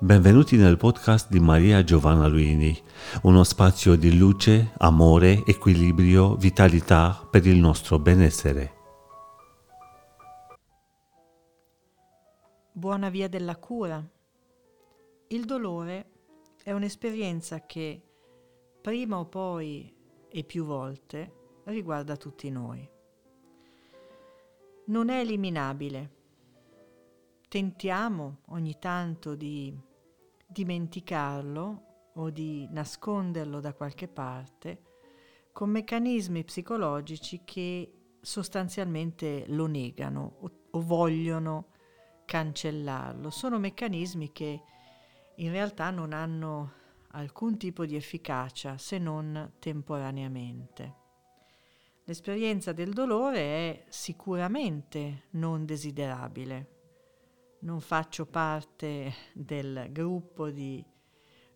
Benvenuti nel podcast di Maria Giovanna Luini, uno spazio di luce, amore, equilibrio, vitalità per il nostro benessere. Buona via della cura. Il dolore è un'esperienza che prima o poi e più volte riguarda tutti noi. Non è eliminabile. Tentiamo ogni tanto di dimenticarlo o di nasconderlo da qualche parte con meccanismi psicologici che sostanzialmente lo negano o, o vogliono cancellarlo. Sono meccanismi che in realtà non hanno alcun tipo di efficacia se non temporaneamente. L'esperienza del dolore è sicuramente non desiderabile. Non faccio parte del gruppo di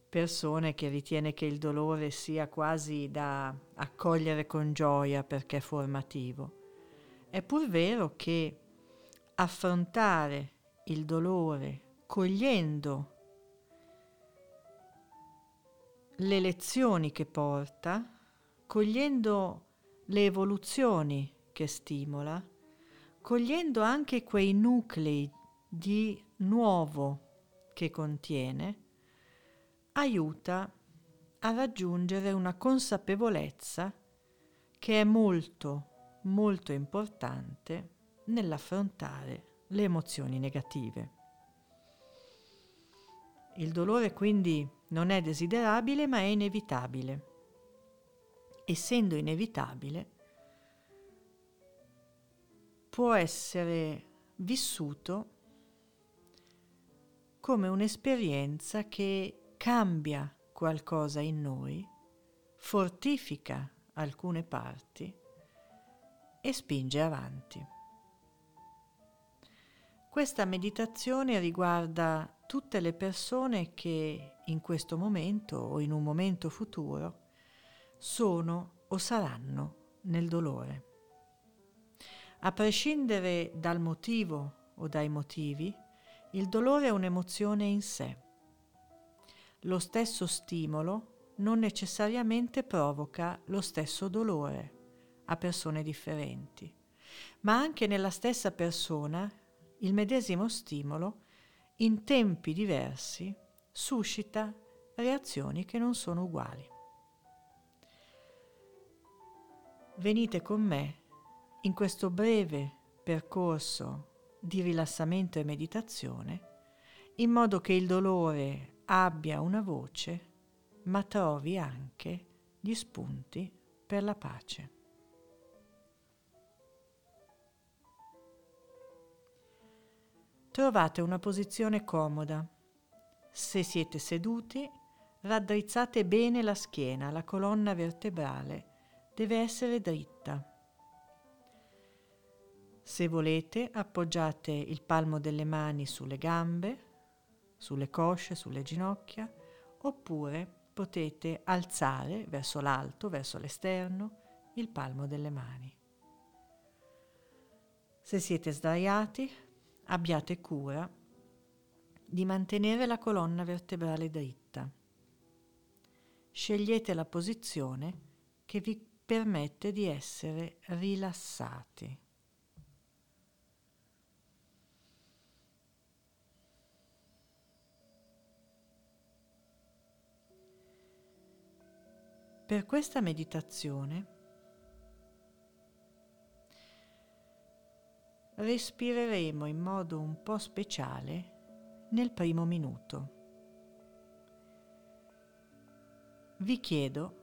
persone che ritiene che il dolore sia quasi da accogliere con gioia perché è formativo. È pur vero che affrontare il dolore cogliendo le lezioni che porta, cogliendo le evoluzioni che stimola, cogliendo anche quei nuclei di nuovo che contiene, aiuta a raggiungere una consapevolezza che è molto, molto importante nell'affrontare le emozioni negative. Il dolore quindi non è desiderabile ma è inevitabile. Essendo inevitabile, può essere vissuto come un'esperienza che cambia qualcosa in noi, fortifica alcune parti e spinge avanti. Questa meditazione riguarda tutte le persone che in questo momento o in un momento futuro sono o saranno nel dolore. A prescindere dal motivo o dai motivi, il dolore è un'emozione in sé. Lo stesso stimolo non necessariamente provoca lo stesso dolore a persone differenti, ma anche nella stessa persona il medesimo stimolo in tempi diversi suscita reazioni che non sono uguali. Venite con me in questo breve percorso di rilassamento e meditazione in modo che il dolore abbia una voce ma trovi anche gli spunti per la pace. Trovate una posizione comoda. Se siete seduti, raddrizzate bene la schiena, la colonna vertebrale deve essere dritta. Se volete, appoggiate il palmo delle mani sulle gambe, sulle cosce, sulle ginocchia, oppure potete alzare verso l'alto, verso l'esterno, il palmo delle mani. Se siete sdraiati, abbiate cura di mantenere la colonna vertebrale dritta. Scegliete la posizione che vi permette di essere rilassati. Per questa meditazione respireremo in modo un po' speciale nel primo minuto. Vi chiedo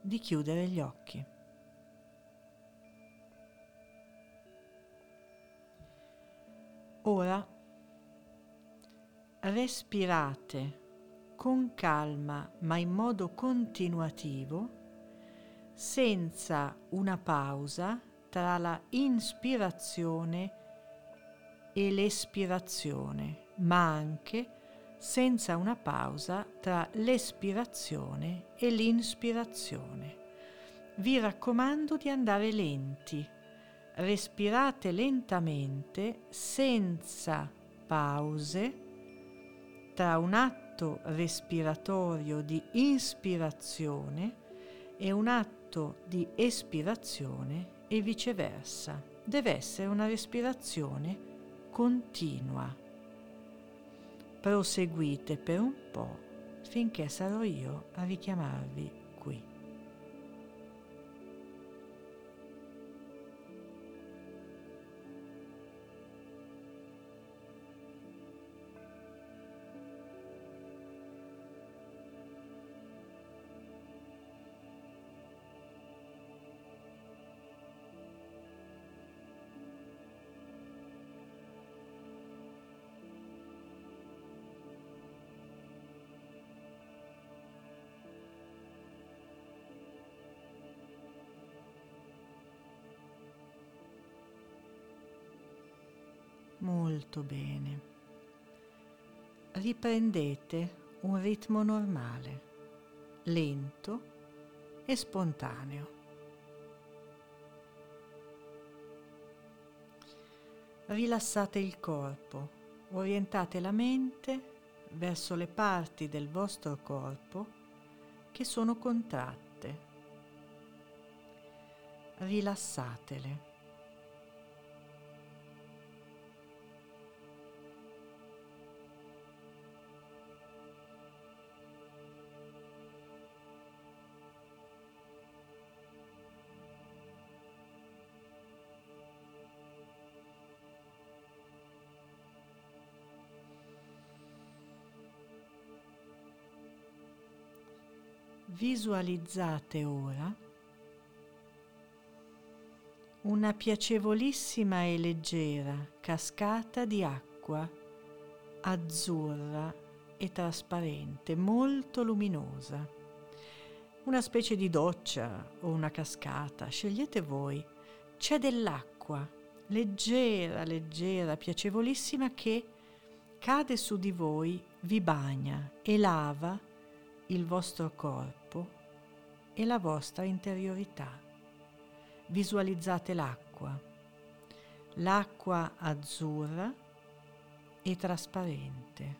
di chiudere gli occhi. Ora respirate con calma ma in modo continuativo senza una pausa tra la inspirazione e l'espirazione, ma anche senza una pausa tra l'espirazione e l'inspirazione. Vi raccomando di andare lenti. Respirate lentamente, senza pause, tra un atto respiratorio di ispirazione e un atto di espirazione e viceversa. Deve essere una respirazione continua. Proseguite per un po' finché sarò io a richiamarvi Molto bene. Riprendete un ritmo normale, lento e spontaneo. Rilassate il corpo, orientate la mente verso le parti del vostro corpo che sono contratte. Rilassatele. Visualizzate ora una piacevolissima e leggera cascata di acqua azzurra e trasparente, molto luminosa. Una specie di doccia o una cascata, scegliete voi. C'è dell'acqua leggera, leggera, piacevolissima che cade su di voi, vi bagna e lava il vostro corpo e la vostra interiorità. Visualizzate l'acqua, l'acqua azzurra e trasparente,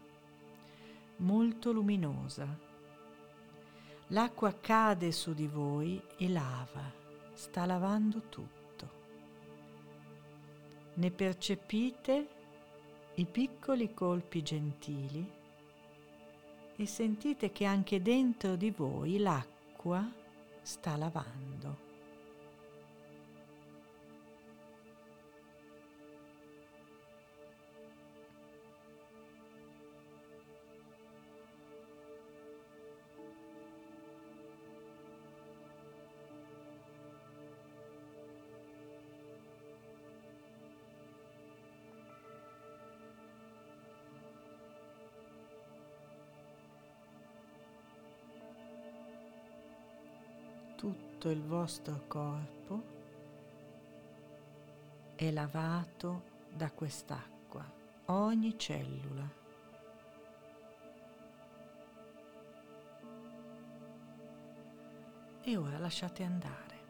molto luminosa. L'acqua cade su di voi e lava, sta lavando tutto. Ne percepite i piccoli colpi gentili e sentite che anche dentro di voi l'acqua sta lavando. Tutto il vostro corpo è lavato da quest'acqua, ogni cellula. E ora lasciate andare.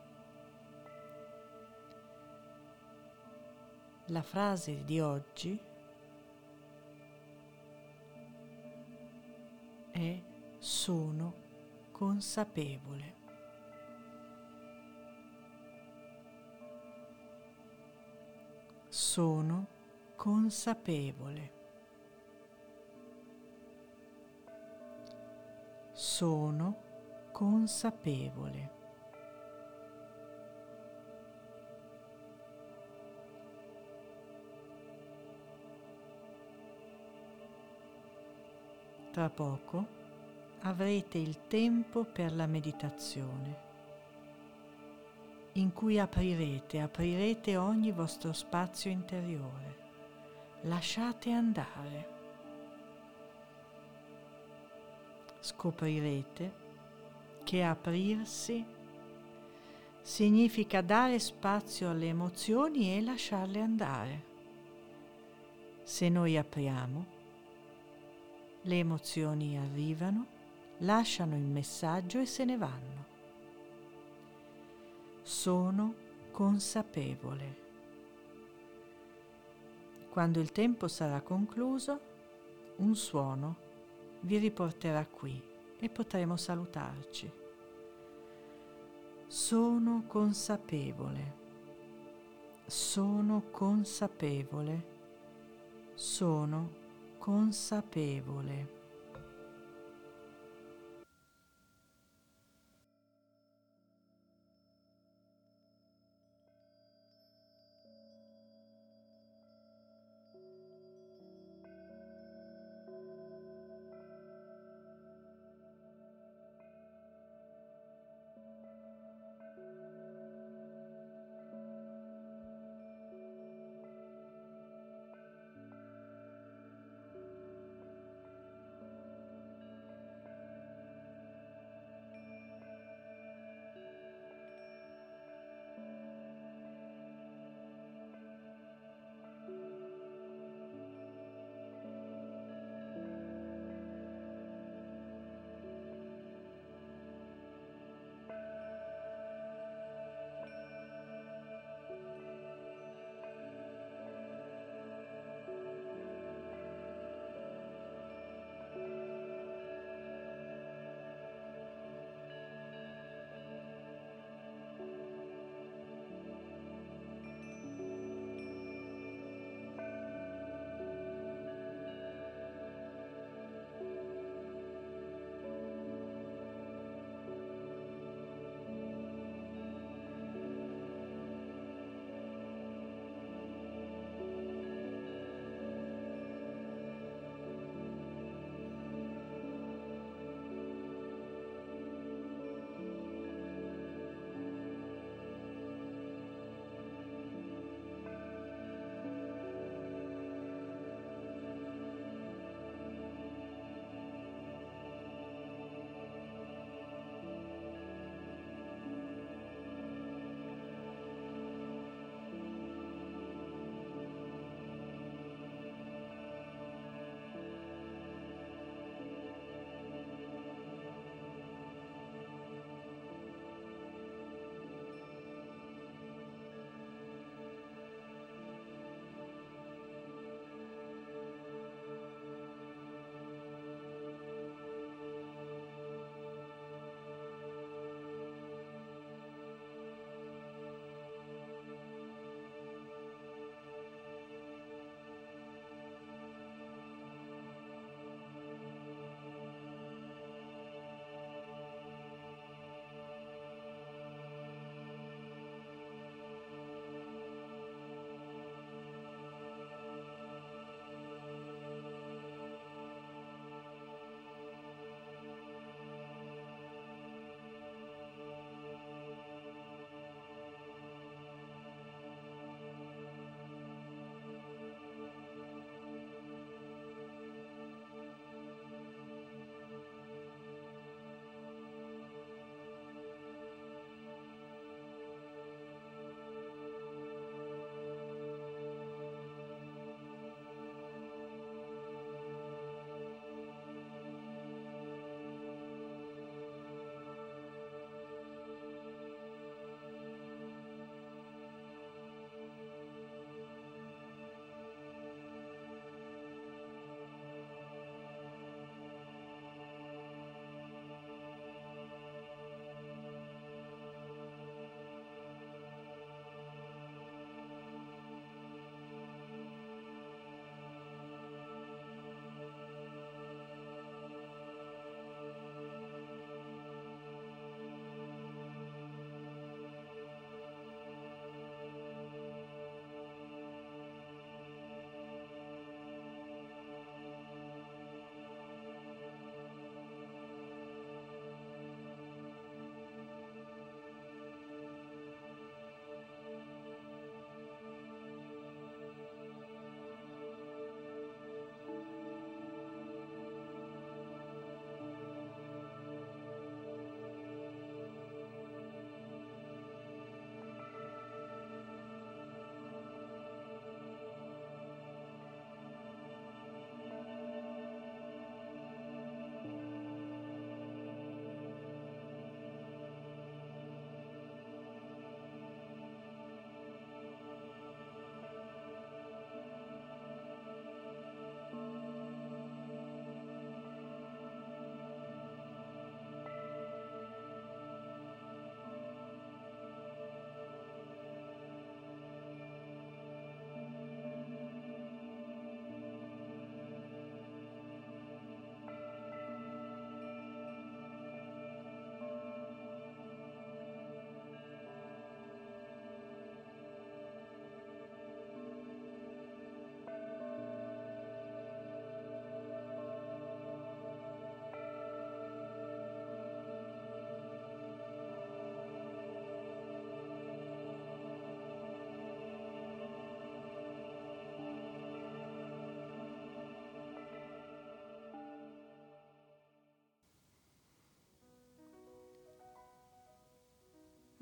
La frase di oggi è sono consapevole. Sono consapevole. Sono consapevole. Tra poco avrete il tempo per la meditazione in cui aprirete, aprirete ogni vostro spazio interiore. Lasciate andare. Scoprirete che aprirsi significa dare spazio alle emozioni e lasciarle andare. Se noi apriamo, le emozioni arrivano, lasciano il messaggio e se ne vanno sono consapevole. Quando il tempo sarà concluso, un suono vi riporterà qui e potremo salutarci. Sono consapevole, sono consapevole, sono consapevole.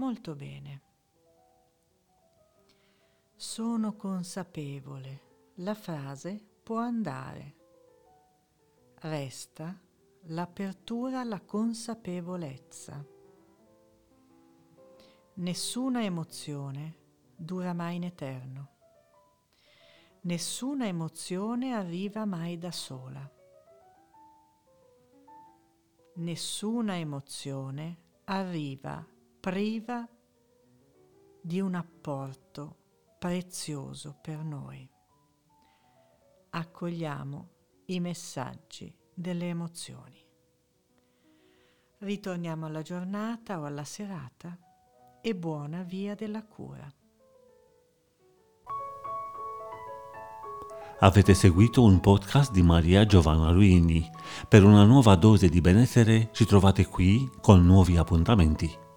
Molto bene. Sono consapevole. La frase può andare. Resta l'apertura alla consapevolezza. Nessuna emozione dura mai in eterno. Nessuna emozione arriva mai da sola. Nessuna emozione arriva priva di un apporto prezioso per noi. Accogliamo i messaggi delle emozioni. Ritorniamo alla giornata o alla serata e buona via della cura. Avete seguito un podcast di Maria Giovanna Luini. Per una nuova dose di benessere ci trovate qui con nuovi appuntamenti.